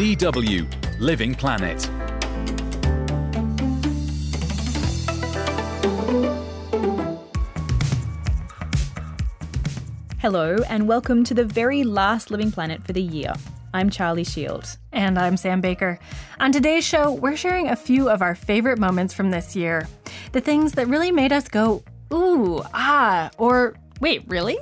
DW Living Planet. Hello, and welcome to the very last Living Planet for the year. I'm Charlie Shield. And I'm Sam Baker. On today's show, we're sharing a few of our favorite moments from this year. The things that really made us go, ooh, ah, or wait, really?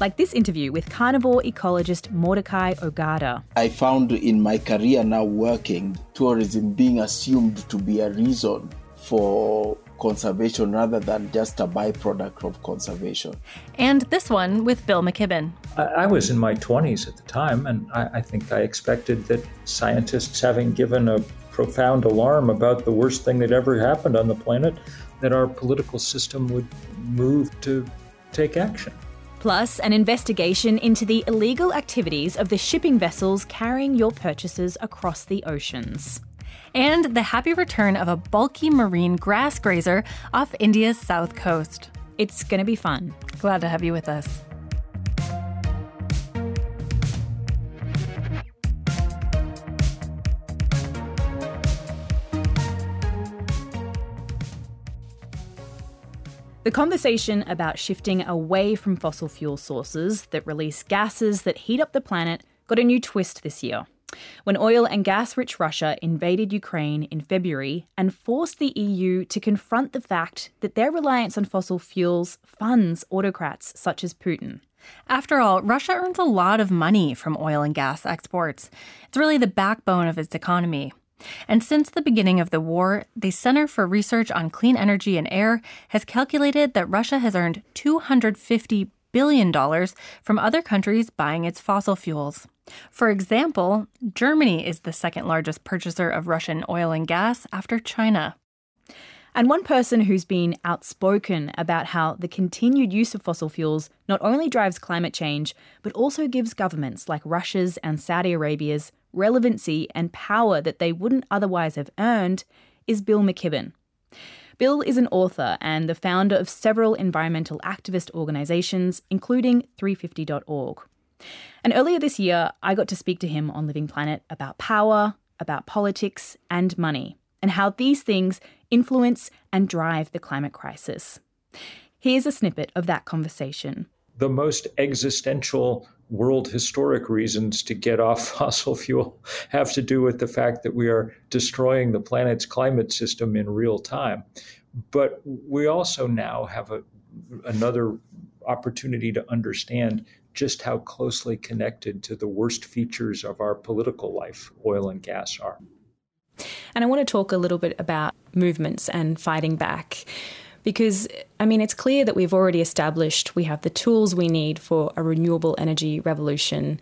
Like this interview with carnivore ecologist Mordecai Ogada. I found in my career now working, tourism being assumed to be a reason for conservation rather than just a byproduct of conservation. And this one with Bill McKibben. I, I was in my 20s at the time, and I, I think I expected that scientists, having given a profound alarm about the worst thing that ever happened on the planet, that our political system would move to take action. Plus, an investigation into the illegal activities of the shipping vessels carrying your purchases across the oceans and the happy return of a bulky marine grass grazer off India's south coast. It's going to be fun. Glad to have you with us. The conversation about shifting away from fossil fuel sources that release gases that heat up the planet got a new twist this year when oil and gas rich Russia invaded Ukraine in February and forced the EU to confront the fact that their reliance on fossil fuels funds autocrats such as Putin. After all, Russia earns a lot of money from oil and gas exports. It's really the backbone of its economy. And since the beginning of the war, the Center for Research on Clean Energy and Air has calculated that Russia has earned $250 billion from other countries buying its fossil fuels. For example, Germany is the second largest purchaser of Russian oil and gas after China. And one person who's been outspoken about how the continued use of fossil fuels not only drives climate change, but also gives governments like Russia's and Saudi Arabia's relevancy and power that they wouldn't otherwise have earned is Bill McKibben. Bill is an author and the founder of several environmental activist organisations, including 350.org. And earlier this year, I got to speak to him on Living Planet about power, about politics, and money, and how these things influence and drive the climate crisis. Here's a snippet of that conversation. The most existential world historic reasons to get off fossil fuel have to do with the fact that we are destroying the planet's climate system in real time. But we also now have a, another opportunity to understand just how closely connected to the worst features of our political life oil and gas are. And I want to talk a little bit about movements and fighting back. Because, I mean, it's clear that we've already established we have the tools we need for a renewable energy revolution.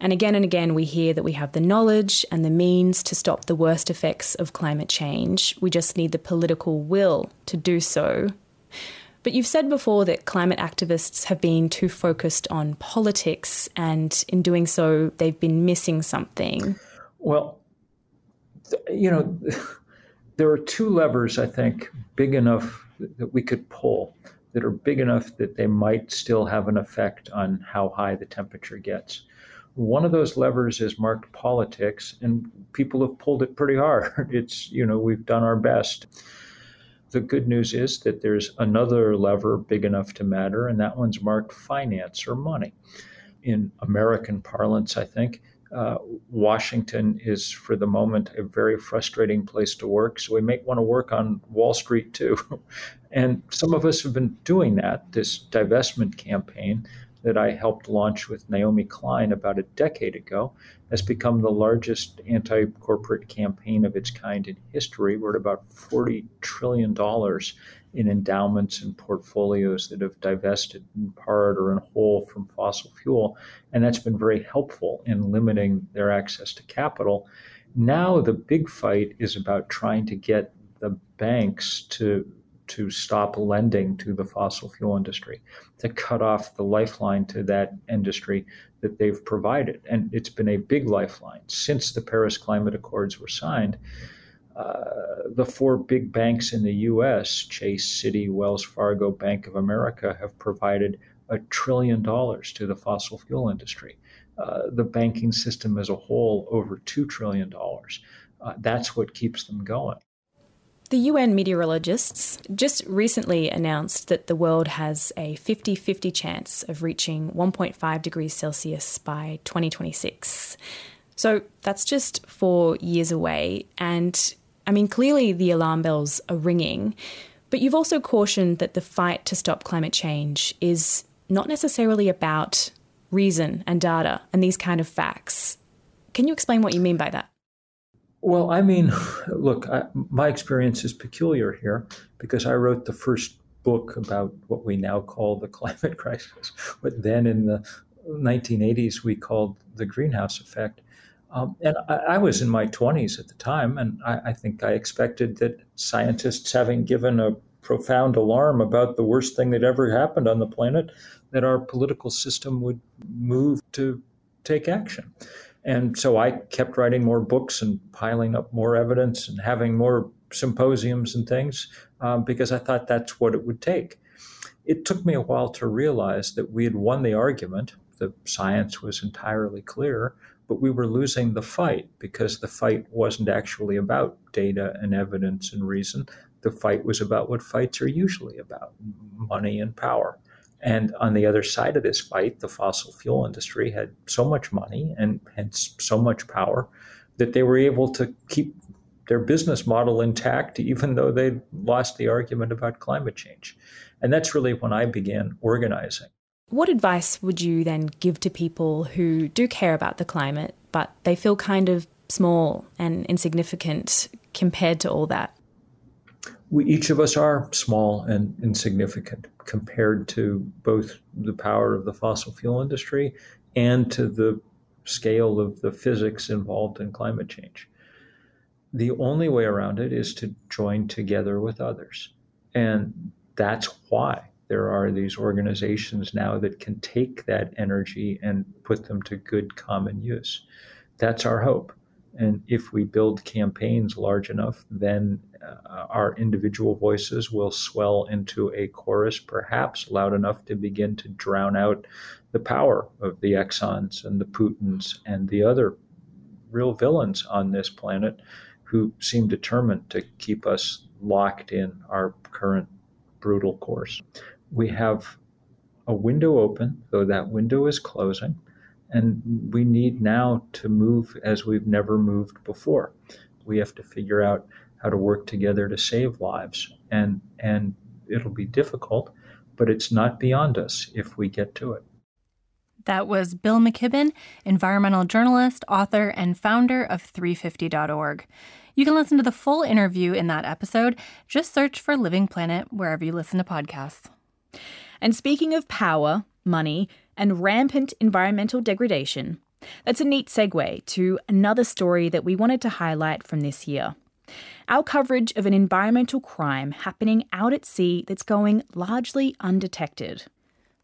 And again and again, we hear that we have the knowledge and the means to stop the worst effects of climate change. We just need the political will to do so. But you've said before that climate activists have been too focused on politics, and in doing so, they've been missing something. Well, you know, there are two levers, I think, big enough that we could pull that are big enough that they might still have an effect on how high the temperature gets. One of those levers is marked politics, and people have pulled it pretty hard. It's, you know, we've done our best. The good news is that there's another lever big enough to matter, and that one's marked finance or money. In American parlance, I think, uh, Washington is, for the moment, a very frustrating place to work. So we may want to work on Wall Street too. and some of us have been doing that, this divestment campaign that I helped launch with Naomi Klein about a decade ago has become the largest anti corporate campaign of its kind in history. We're at about $40 trillion in endowments and portfolios that have divested in part or in whole from fossil fuel. And that's been very helpful in limiting their access to capital. Now, the big fight is about trying to get the banks to to stop lending to the fossil fuel industry, to cut off the lifeline to that industry that they've provided. And it's been a big lifeline since the Paris Climate Accords were signed. Uh, the four big banks in the US, Chase, Citi, Wells Fargo, Bank of America, have provided a trillion dollars to the fossil fuel industry. Uh, the banking system as a whole, over $2 trillion. Uh, that's what keeps them going. The UN meteorologists just recently announced that the world has a 50 50 chance of reaching 1.5 degrees Celsius by 2026. So that's just four years away. And I mean, clearly the alarm bells are ringing, but you've also cautioned that the fight to stop climate change is not necessarily about reason and data and these kind of facts. Can you explain what you mean by that? Well, I mean, look, I, my experience is peculiar here because I wrote the first book about what we now call the climate crisis, what then in the 1980s we called the greenhouse effect. Um, and I, I, was in my 20s at the time, and I, I, think I expected that scientists, having given a profound alarm about the worst thing that ever happened on the planet, that our political system would move to take action. And so I kept writing more books and piling up more evidence and having more symposiums and things um, because I thought that's what it would take. It took me a while to realize that we had won the argument. The science was entirely clear, but we were losing the fight because the fight wasn't actually about data and evidence and reason. The fight was about what fights are usually about money and power. And on the other side of this fight, the fossil fuel industry had so much money and had so much power that they were able to keep their business model intact, even though they lost the argument about climate change. And that's really when I began organizing. What advice would you then give to people who do care about the climate, but they feel kind of small and insignificant compared to all that? we each of us are small and insignificant compared to both the power of the fossil fuel industry and to the scale of the physics involved in climate change. The only way around it is to join together with others. And that's why there are these organizations now that can take that energy and put them to good common use. That's our hope. And if we build campaigns large enough, then uh, our individual voices will swell into a chorus, perhaps loud enough to begin to drown out the power of the Exxons and the Putins and the other real villains on this planet who seem determined to keep us locked in our current brutal course. We have a window open, though that window is closing. And we need now to move as we've never moved before. We have to figure out how to work together to save lives. And, and it'll be difficult, but it's not beyond us if we get to it. That was Bill McKibben, environmental journalist, author, and founder of 350.org. You can listen to the full interview in that episode. Just search for Living Planet wherever you listen to podcasts. And speaking of power, money, and rampant environmental degradation, that's a neat segue to another story that we wanted to highlight from this year. Our coverage of an environmental crime happening out at sea that's going largely undetected.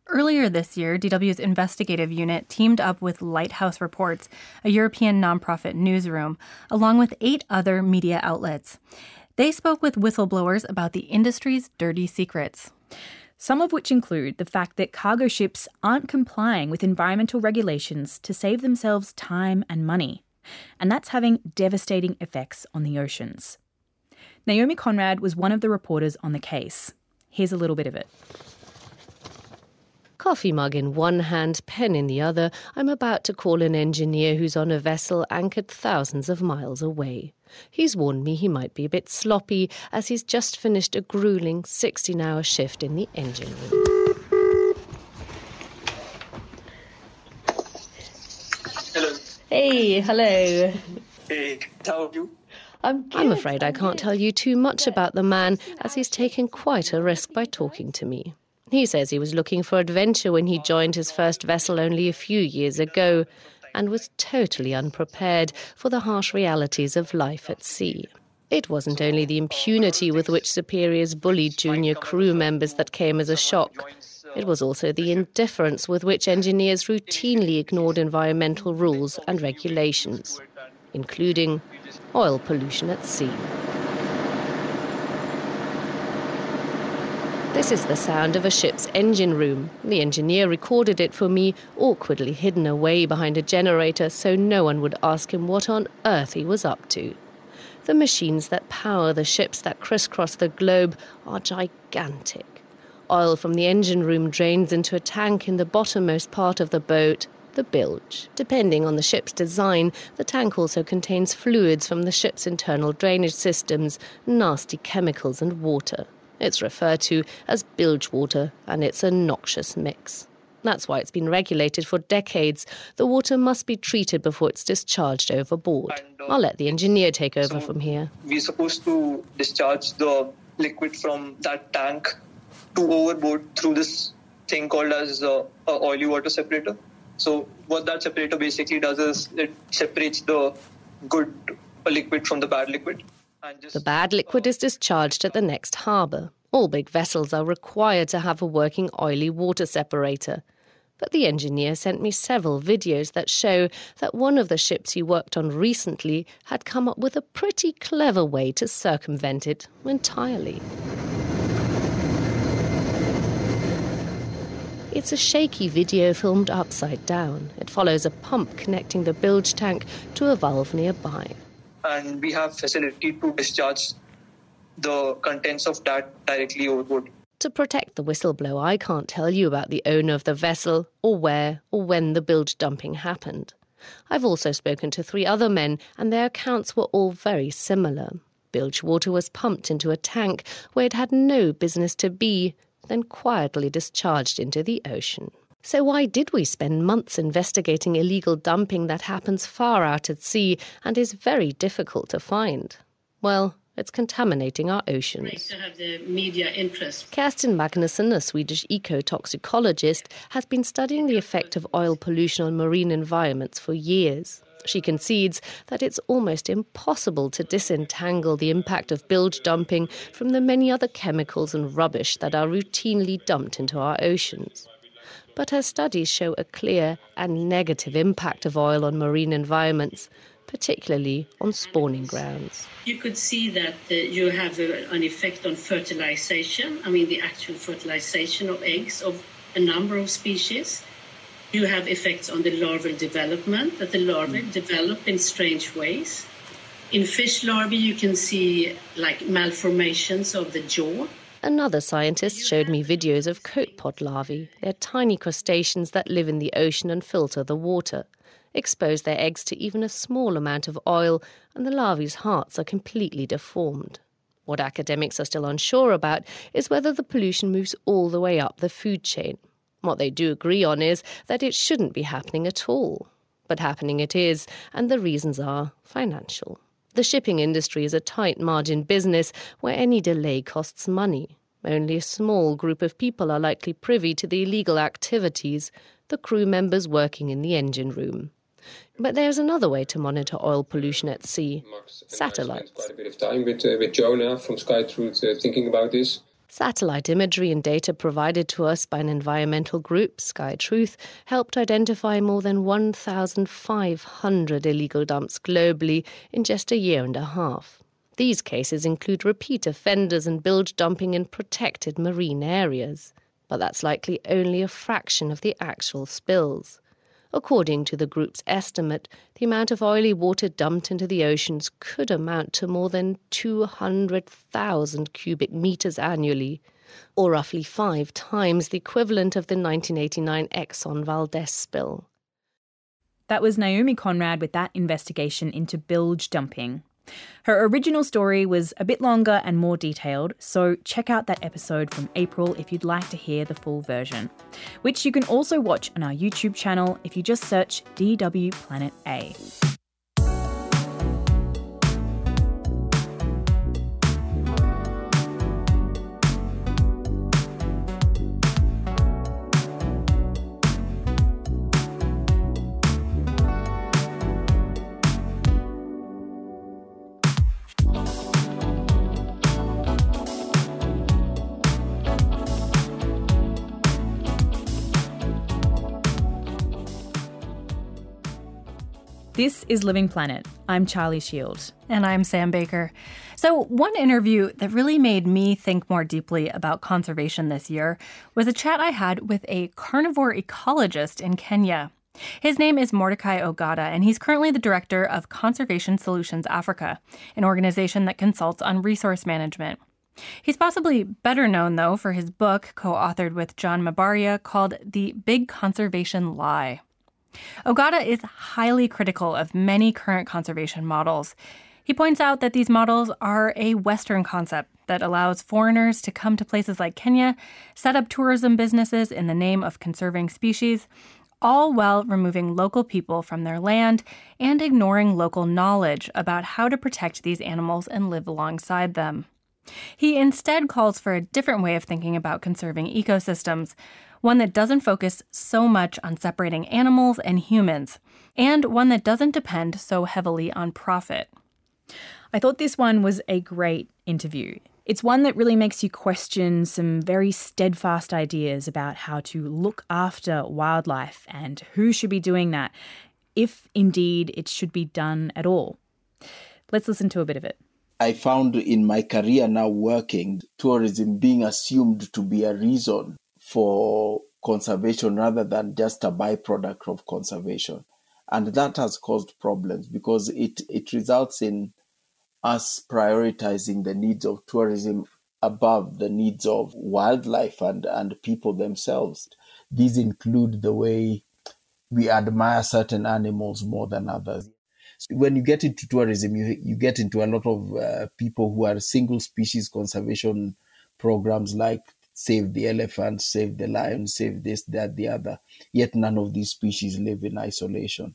Earlier this year, DW's investigative unit teamed up with Lighthouse Reports, a European nonprofit newsroom, along with eight other media outlets. They spoke with whistleblowers about the industry's dirty secrets some of which include the fact that cargo ships aren't complying with environmental regulations to save themselves time and money. And that's having devastating effects on the oceans. Naomi Conrad was one of the reporters on the case. Here's a little bit of it. Coffee mug in one hand, pen in the other, I'm about to call an engineer who's on a vessel anchored thousands of miles away. He's warned me he might be a bit sloppy as he's just finished a grueling 16 hour shift in the engine room. Hello. Hey, hello. Hey, how are you? I'm, I'm afraid I can't tell you too much about the man as he's taken quite a risk by talking to me. He says he was looking for adventure when he joined his first vessel only a few years ago and was totally unprepared for the harsh realities of life at sea. It wasn't only the impunity with which superiors bullied junior crew members that came as a shock. It was also the indifference with which engineers routinely ignored environmental rules and regulations, including oil pollution at sea. This is the sound of a ship's engine room. The engineer recorded it for me, awkwardly hidden away behind a generator so no one would ask him what on earth he was up to. The machines that power the ships that crisscross the globe are gigantic. Oil from the engine room drains into a tank in the bottommost part of the boat, the bilge. Depending on the ship's design, the tank also contains fluids from the ship's internal drainage systems, nasty chemicals, and water. It's referred to as bilge water, and it's a noxious mix. That's why it's been regulated for decades. The water must be treated before it's discharged overboard. And, uh, I'll let the engineer take over So from here. We're supposed to discharge the liquid from that tank to overboard through this thing called as uh, oily water separator. So what that separator basically does is it separates the good liquid from the bad liquid. And just, The bad liquid is discharged at the next harbour. All big vessels are required to have a working oily water separator. But the engineer sent me several videos that show that one of the ships he worked on recently had come up with a pretty clever way to circumvent it entirely. It's a shaky video filmed upside down. It follows a pump connecting the bilge tank to a valve nearby. and we have facility to discharge the contents of that directly overboard. To protect the whistleblower, I can't tell you about the owner of the vessel or where or when the bilge dumping happened. I've also spoken to three other men, and their accounts were all very similar. Bilge water was pumped into a tank where it had no business to be, then quietly discharged into the ocean. So, why did we spend months investigating illegal dumping that happens far out at sea and is very difficult to find? Well, it's contaminating our oceans. to have the media interest. Kerstin Magnusson, a Swedish ecotoxicologist, has been studying the effect of oil pollution on marine environments for years. She concedes that it's almost impossible to disentangle the impact of bilge dumping from the many other chemicals and rubbish that are routinely dumped into our oceans. But her studies show a clear and negative impact of oil on marine environments, particularly on spawning grounds. You could see that uh, you have a, an effect on fertilization. I mean, the actual fertilization of eggs of a number of species. You have effects on the larval development, that the larvae develop in strange ways. In fish larvae, you can see like malformations of the jaw. Another scientist showed me videos of copepod larvae. They're tiny crustaceans that live in the ocean and filter the water. Expose their eggs to even a small amount of oil, and the larvae's hearts are completely deformed. What academics are still unsure about is whether the pollution moves all the way up the food chain. What they do agree on is that it shouldn't be happening at all. But happening it is, and the reasons are financial. The shipping industry is a tight margin business where any delay costs money. Only a small group of people are likely privy to the illegal activities, the crew members working in the engine room. But there's another way to monitor oil pollution at sea satellites. quite a bit of time with, uh, with Jonah from SkyTruth uh, thinking about this. Satellite imagery and data provided to us by an environmental group, SkyTruth, helped identify more than 1,500 illegal dumps globally in just a year and a half. These cases include repeat offenders and bilge dumping in protected marine areas. But that's likely only a fraction of the actual spills. According to the group's estimate, the amount of oily water dumped into the oceans could amount to more than 200,000 cubic meters annually, or roughly five times the equivalent of the 1989 Exxon Valdez spill. That was Naomi Conrad with that investigation into bilge dumping. Her original story was a bit longer and more detailed, so check out that episode from April if you'd like to hear the full version, which you can also watch on our YouTube channel if you just search DW Planet A. This is Living Planet. I'm Charlie Shield. And I'm Sam Baker. So, one interview that really made me think more deeply about conservation this year was a chat I had with a carnivore ecologist in Kenya. His name is Mordecai Ogada, and he's currently the director of Conservation Solutions Africa, an organization that consults on resource management. He's possibly better known, though, for his book, co authored with John Mbaria, called The Big Conservation Lie. Ogada is highly critical of many current conservation models. He points out that these models are a Western concept that allows foreigners to come to places like Kenya, set up tourism businesses in the name of conserving species, all while removing local people from their land and ignoring local knowledge about how to protect these animals and live alongside them. He instead calls for a different way of thinking about conserving ecosystems, one that doesn't focus so much on separating animals and humans, and one that doesn't depend so heavily on profit. I thought this one was a great interview. It's one that really makes you question some very steadfast ideas about how to look after wildlife and who should be doing that, if indeed it should be done at all. Let's listen to a bit of it. I found in my career now working, tourism being assumed to be a reason for conservation rather than just a byproduct of conservation. And that has caused problems because it, it results in us prioritizing the needs of tourism above the needs of wildlife and, and people themselves. These include the way we admire certain animals more than others. When you get into tourism, you, you get into a lot of uh, people who are single species conservation programs like Save the Elephant, Save the Lion, Save this, that, the other. Yet none of these species live in isolation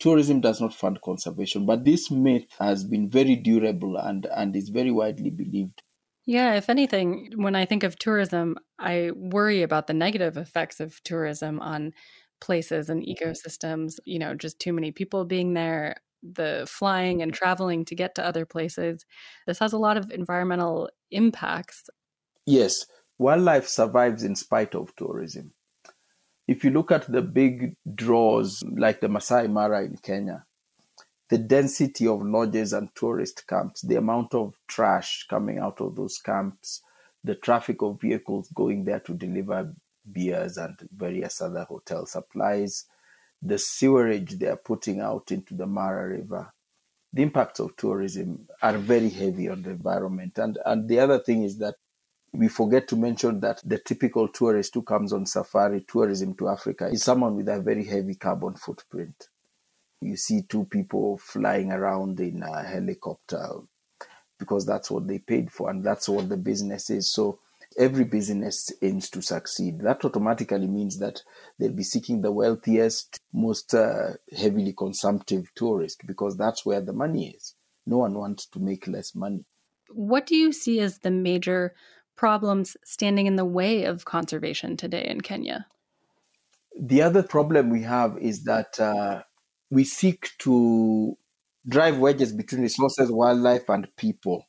tourism does not fund conservation, but this myth has been very durable and, and is very widely believed. Yeah, if anything, when I think of tourism, I worry about the negative effects of tourism on places and ecosystems. You know, just too many people being there, the flying and traveling to get to other places. This has a lot of environmental impacts. Yes, wildlife survives in spite of tourism if you look at the big draws like the Masai Mara in Kenya, the density of lodges and tourist camps, the amount of trash coming out of those camps, the traffic of vehicles going there to deliver beers and various other hotel supplies, the sewerage they are putting out into the Mara River. The impacts of tourism are very heavy on the environment. And, and the other thing is that we forget to mention that the typical tourist who comes on safari tourism to Africa is someone with a very heavy carbon footprint. You see two people flying around in a helicopter because that's what they paid for and that's what the business is. So every business aims to succeed. That automatically means that they'll be seeking the wealthiest, most uh, heavily consumptive tourist because that's where the money is. No one wants to make less money. What do you see as the major problems standing in the way of conservation today in Kenya? The other problem we have is that uh, we seek to drive wedges between resources, wildlife, and people.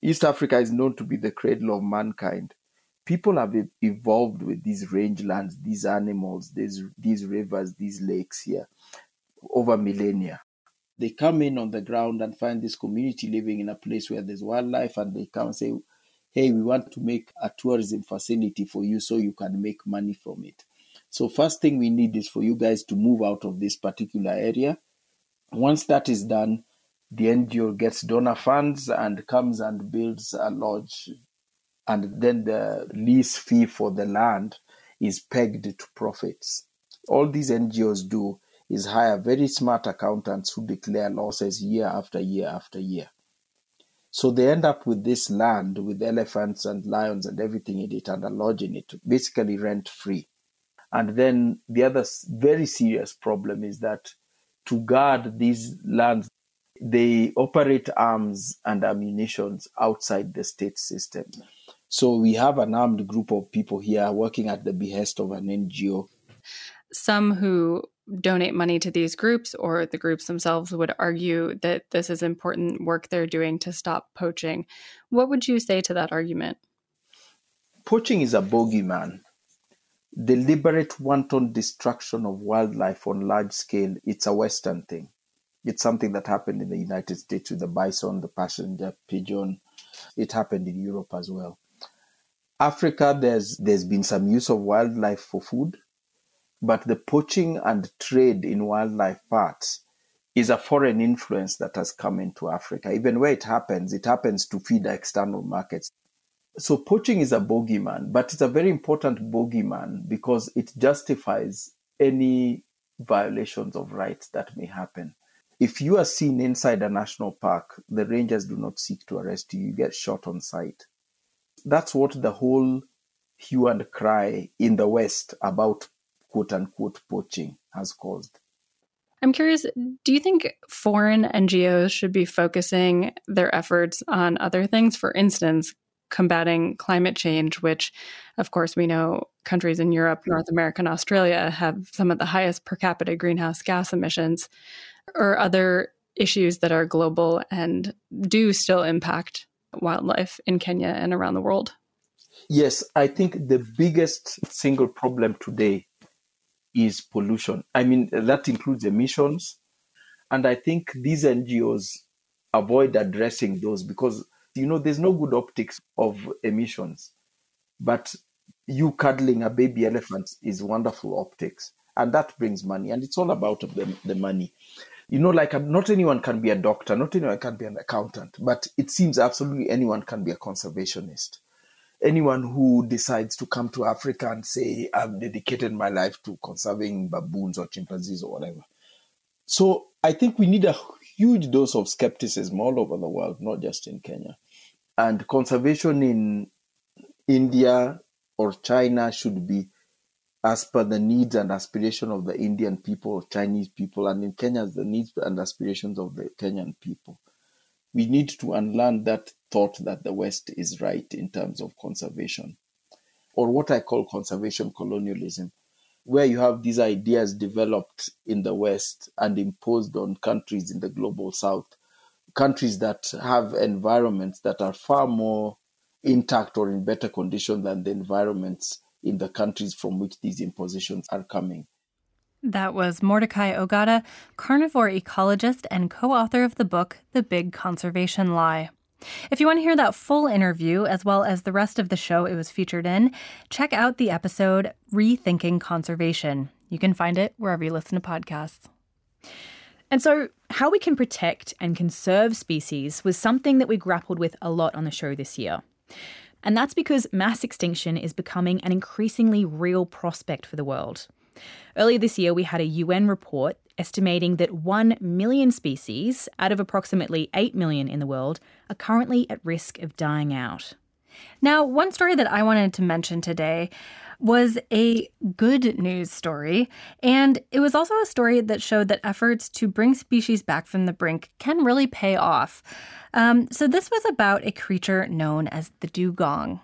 East Africa is known to be the cradle of mankind. People have evolved with these rangelands, these animals, these, these rivers, these lakes here over millennia. They come in on the ground and find this community living in a place where there's wildlife, and they come and say, hey, we want to make a tourism facility for you so you can make money from it. So, first thing we need is for you guys to move out of this particular area. Once that is done, the NGO gets donor funds and comes and builds a lodge. And then the lease fee for the land is pegged to profits. All these NGOs do is hire very smart accountants who declare losses year after year after year. So they end up with this land with elephants and lions and everything in it and a lodge in it, basically rent free. And then the other very serious problem is that to guard these lands, they operate arms and ammunition outside the state system. So we have an armed group of people here working at the behest of an NGO. Some who donate money to these groups or the groups themselves would argue that this is important work they're doing to stop poaching. What would you say to that argument? Poaching is a bogeyman. Deliberate wanton destruction of wildlife on large scale, it's a Western thing. It's something that happened in the United States with the bison, the passenger pigeon. It happened in Europe as well. Africa, there's there's been some use of wildlife for food, but the poaching and trade in wildlife parts is a foreign influence that has come into Africa. Even where it happens, it happens to feed external markets. So poaching is a bogeyman, but it's a very important bogeyman because it justifies any violations of rights that may happen. If you are seen inside a national park, the rangers do not seek to arrest you, you get shot on sight. That's what the whole hue and cry in the West about quote unquote poaching has caused. I'm curious, do you think foreign NGOs should be focusing their efforts on other things? For instance, combating climate change, which, of course, we know countries in Europe, North America, and Australia have some of the highest per capita greenhouse gas emissions, or other issues that are global and do still impact wildlife in Kenya and around the world? Yes, I think the biggest single problem today is pollution. I mean, that includes emissions. And I think these NGOs avoid addressing those because, you know, there's no good optics of emissions. But you cuddling a baby elephant is wonderful optics. And that brings money. And it's all about the, the money. You know, like not anyone can be a doctor, not anyone can be an accountant, but it seems absolutely anyone can be a conservationist anyone who decides to come to Africa and say, I've dedicated my life to conserving baboons or chimpanzees or whatever. So I think we need a huge dose of skepticism all over the world, not just in Kenya. And conservation in India or China should be as per the needs and aspiration of the Indian people, Chinese people, and in Kenya, the needs and aspirations of the Kenyan people we need to unlearn that thought that the West is right in terms of conservation, or what I call conservation colonialism, where you have these ideas developed in the West and imposed on countries in the global South, countries that have environments that are far more intact or in better condition than the environments in the countries from which these impositions are coming. That was Mordecai Ogada, carnivore ecologist and co author of the book, The Big Conservation Lie. If you want to hear that full interview, as well as the rest of the show it was featured in, check out the episode Rethinking Conservation. You can find it wherever you listen to podcasts. And so, how we can protect and conserve species was something that we grappled with a lot on the show this year. And that's because mass extinction is becoming an increasingly real prospect for the world. Earlier this year, we had a UN report estimating that 1 million species out of approximately 8 million in the world are currently at risk of dying out. Now, one story that I wanted to mention today was a good news story, and it was also a story that showed that efforts to bring species back from the brink can really pay off. Um, so, this was about a creature known as the dugong.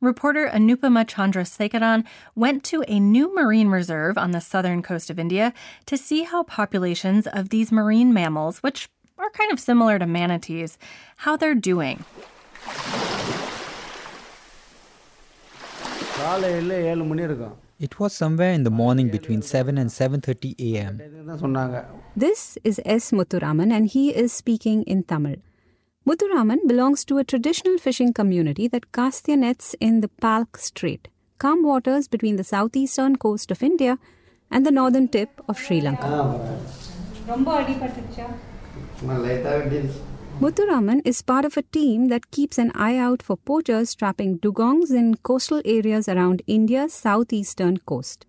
Reporter Anupama Chandrasekaran went to a new marine reserve on the southern coast of India to see how populations of these marine mammals, which are kind of similar to manatees, how they're doing. It was somewhere in the morning between 7 and 7:30 a.m. This is S Muthuraman and he is speaking in Tamil. Muthuraman belongs to a traditional fishing community that casts their nets in the Palk Strait, calm waters between the southeastern coast of India and the northern tip of Sri Lanka. Muthuraman is part of a team that keeps an eye out for poachers trapping dugongs in coastal areas around India's southeastern coast.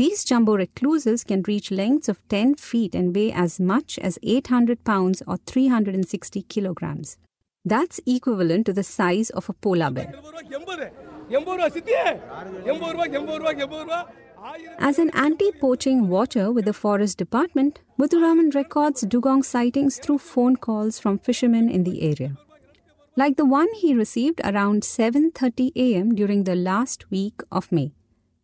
These jumbo recluses can reach lengths of 10 feet and weigh as much as 800 pounds or 360 kilograms. That's equivalent to the size of a polar bear. As an anti poaching watcher with the Forest Department, Muthuraman records dugong sightings through phone calls from fishermen in the area. Like the one he received around 7:30 a.m. during the last week of May.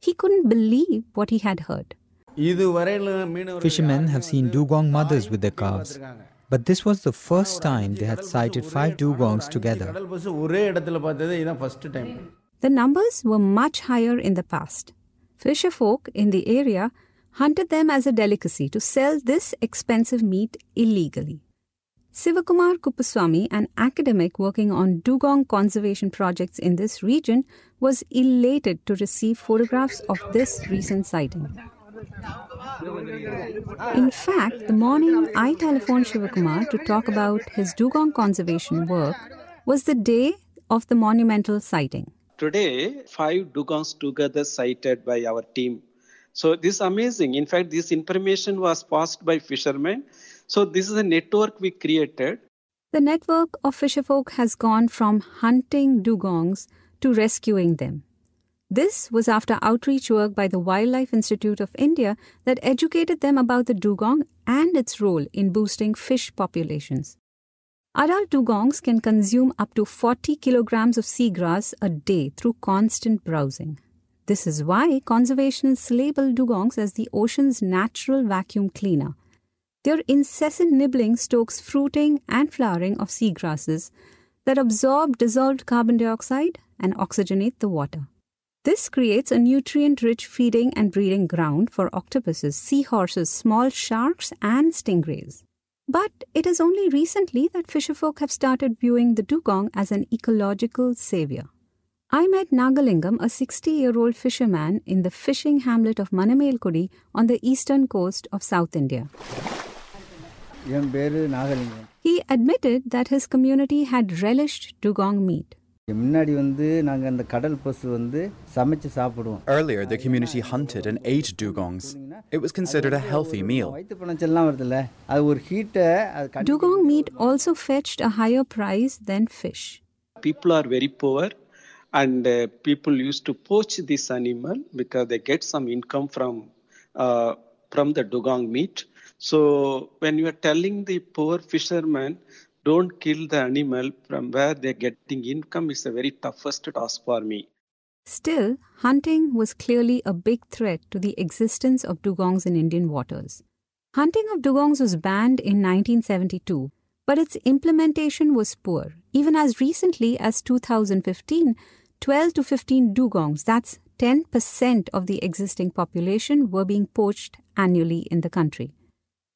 He couldn't believe what he had heard. Fishermen have seen dugong mothers with their calves, but this was the first time they had sighted five dugongs together. The numbers were much higher in the past. Fisher folk in the area hunted them as a delicacy to sell this expensive meat illegally. Sivakumar Kuppuswamy, an academic working on dugong conservation projects in this region, was elated to receive photographs of this recent sighting. In fact, the morning I telephoned Shivakumar to talk about his dugong conservation work was the day of the monumental sighting. Today, five dugongs together sighted by our team. So this is amazing. In fact, this information was passed by fishermen. So this is a network we created. The network of fisherfolk has gone from hunting dugongs to rescuing them. This was after outreach work by the Wildlife Institute of India that educated them about the dugong and its role in boosting fish populations. Adult dugongs can consume up to 40 kilograms of seagrass a day through constant browsing. This is why conservationists label dugongs as the ocean's natural vacuum cleaner. Their incessant nibbling stokes fruiting and flowering of seagrasses that absorb dissolved carbon dioxide and oxygenate the water. This creates a nutrient rich feeding and breeding ground for octopuses, seahorses, small sharks, and stingrays. But it is only recently that fisherfolk have started viewing the dugong as an ecological savior. I met Nagalingam, a 60 year old fisherman in the fishing hamlet of Manamelkudi on the eastern coast of South India. He admitted that his community had relished dugong meat. Earlier, the community hunted and ate dugongs. It was considered a healthy meal. Dugong meat also fetched a higher price than fish. People are very poor and uh, people used to poach this animal because they get some income from uh, from the dugong meat. So when you are telling the poor fishermen don't kill the animal from where they're getting income is the very toughest task for me. Still, hunting was clearly a big threat to the existence of dugongs in Indian waters. Hunting of dugongs was banned in 1972, but its implementation was poor. Even as recently as 2015, 12 to 15 dugongs, that's 10% of the existing population, were being poached annually in the country.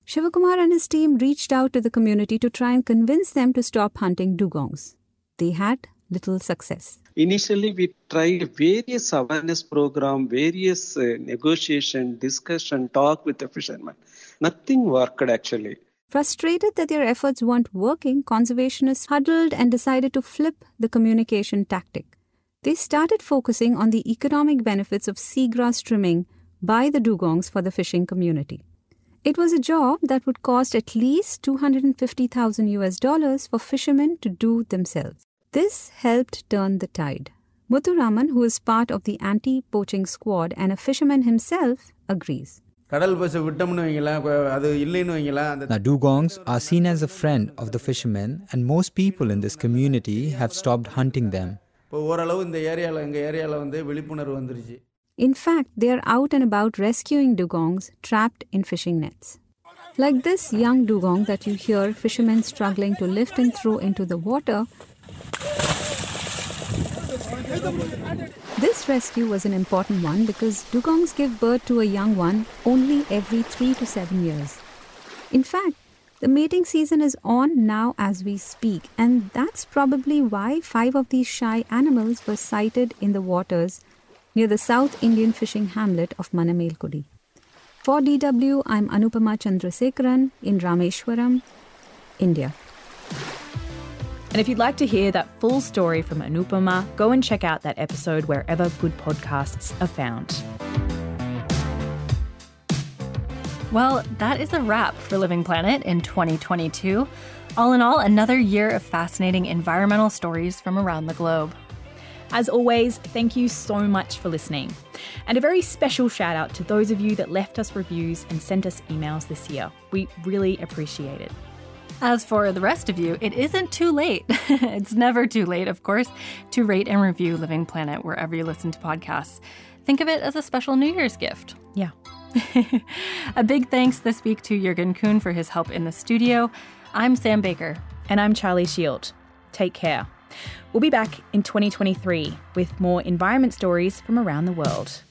Shivakumar and his team reached out to the community to try and convince them to stop hunting dugongs. They had little success. Initially, we tried various awareness program, various uh, negotiation, discussion, talk with the fishermen. Nothing worked actually. Frustrated that their efforts weren't working, conservationists huddled and decided to flip the communication tactic. They started focusing on the economic benefits of seagrass trimming by the dugongs for the fishing community. It was a job that would cost at least 250,000 US dollars for fishermen to do themselves. This helped turn the tide. Muthuraman, who is part of the anti poaching squad and a fisherman himself, agrees. The dugongs are seen as a friend of the fishermen, and most people in this community have stopped hunting them. In fact, they are out and about rescuing dugongs trapped in fishing nets. Like this young dugong that you hear fishermen struggling to lift and throw into the water. This rescue was an important one because dugongs give birth to a young one only every 3 to 7 years. In fact, the mating season is on now as we speak, and that's probably why five of these shy animals were sighted in the waters near the South Indian fishing hamlet of Manamelkudi. For DW, I'm Anupama Chandrasekaran in Rameshwaram, India. And if you'd like to hear that full story from Anupama, go and check out that episode wherever good podcasts are found. Well, that is a wrap for Living Planet in 2022. All in all, another year of fascinating environmental stories from around the globe. As always, thank you so much for listening. And a very special shout out to those of you that left us reviews and sent us emails this year. We really appreciate it. As for the rest of you, it isn't too late. it's never too late, of course, to rate and review Living Planet wherever you listen to podcasts. Think of it as a special New Year's gift. Yeah. a big thanks this week to Jurgen Kuhn for his help in the studio. I'm Sam Baker. And I'm Charlie Shield. Take care. We'll be back in 2023 with more environment stories from around the world.